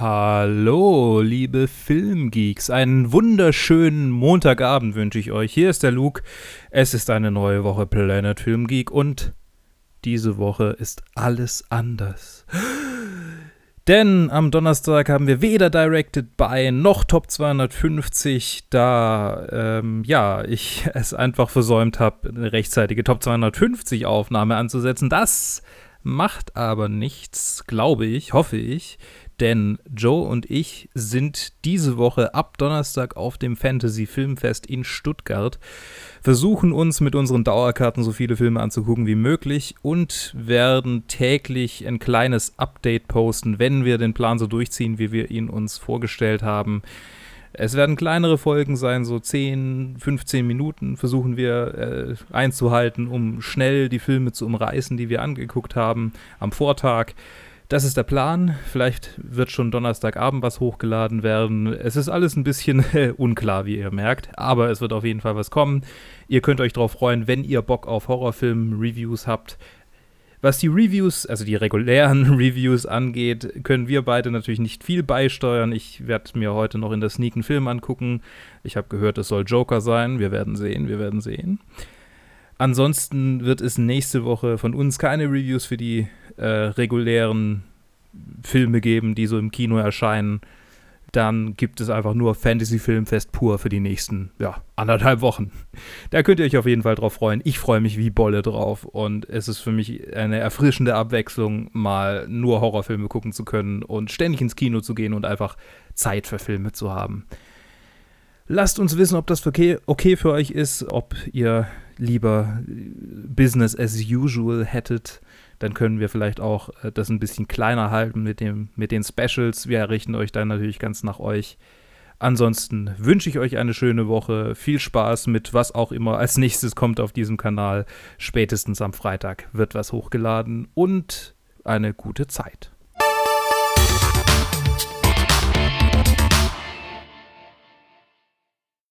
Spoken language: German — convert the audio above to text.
Hallo, liebe Filmgeeks. Einen wunderschönen Montagabend wünsche ich euch. Hier ist der Luke. Es ist eine neue Woche Planet Film Geek und diese Woche ist alles anders. Denn am Donnerstag haben wir weder Directed by noch Top 250, da ähm, ja, ich es einfach versäumt habe, eine rechtzeitige Top 250 Aufnahme anzusetzen. Das macht aber nichts, glaube ich, hoffe ich, denn Joe und ich sind diese Woche ab Donnerstag auf dem Fantasy Filmfest in Stuttgart, versuchen uns mit unseren Dauerkarten so viele Filme anzugucken wie möglich und werden täglich ein kleines Update posten, wenn wir den Plan so durchziehen, wie wir ihn uns vorgestellt haben. Es werden kleinere Folgen sein, so 10, 15 Minuten versuchen wir äh, einzuhalten, um schnell die Filme zu umreißen, die wir angeguckt haben am Vortag. Das ist der Plan. Vielleicht wird schon Donnerstagabend was hochgeladen werden. Es ist alles ein bisschen unklar, wie ihr merkt, aber es wird auf jeden Fall was kommen. Ihr könnt euch darauf freuen, wenn ihr Bock auf Horrorfilm-Reviews habt. Was die Reviews, also die regulären Reviews angeht, können wir beide natürlich nicht viel beisteuern. Ich werde mir heute noch in der Sneak einen Film angucken. Ich habe gehört, es soll Joker sein. Wir werden sehen, wir werden sehen. Ansonsten wird es nächste Woche von uns keine Reviews für die äh, regulären Filme geben, die so im Kino erscheinen. Dann gibt es einfach nur Fantasy Filmfest pur für die nächsten, ja, anderthalb Wochen. Da könnt ihr euch auf jeden Fall drauf freuen. Ich freue mich wie Bolle drauf und es ist für mich eine erfrischende Abwechslung, mal nur Horrorfilme gucken zu können und ständig ins Kino zu gehen und einfach Zeit für Filme zu haben. Lasst uns wissen, ob das okay für euch ist, ob ihr lieber Business as usual hättet. Dann können wir vielleicht auch äh, das ein bisschen kleiner halten mit, dem, mit den Specials. Wir errichten euch dann natürlich ganz nach euch. Ansonsten wünsche ich euch eine schöne Woche. Viel Spaß mit was auch immer als nächstes kommt auf diesem Kanal. Spätestens am Freitag wird was hochgeladen und eine gute Zeit.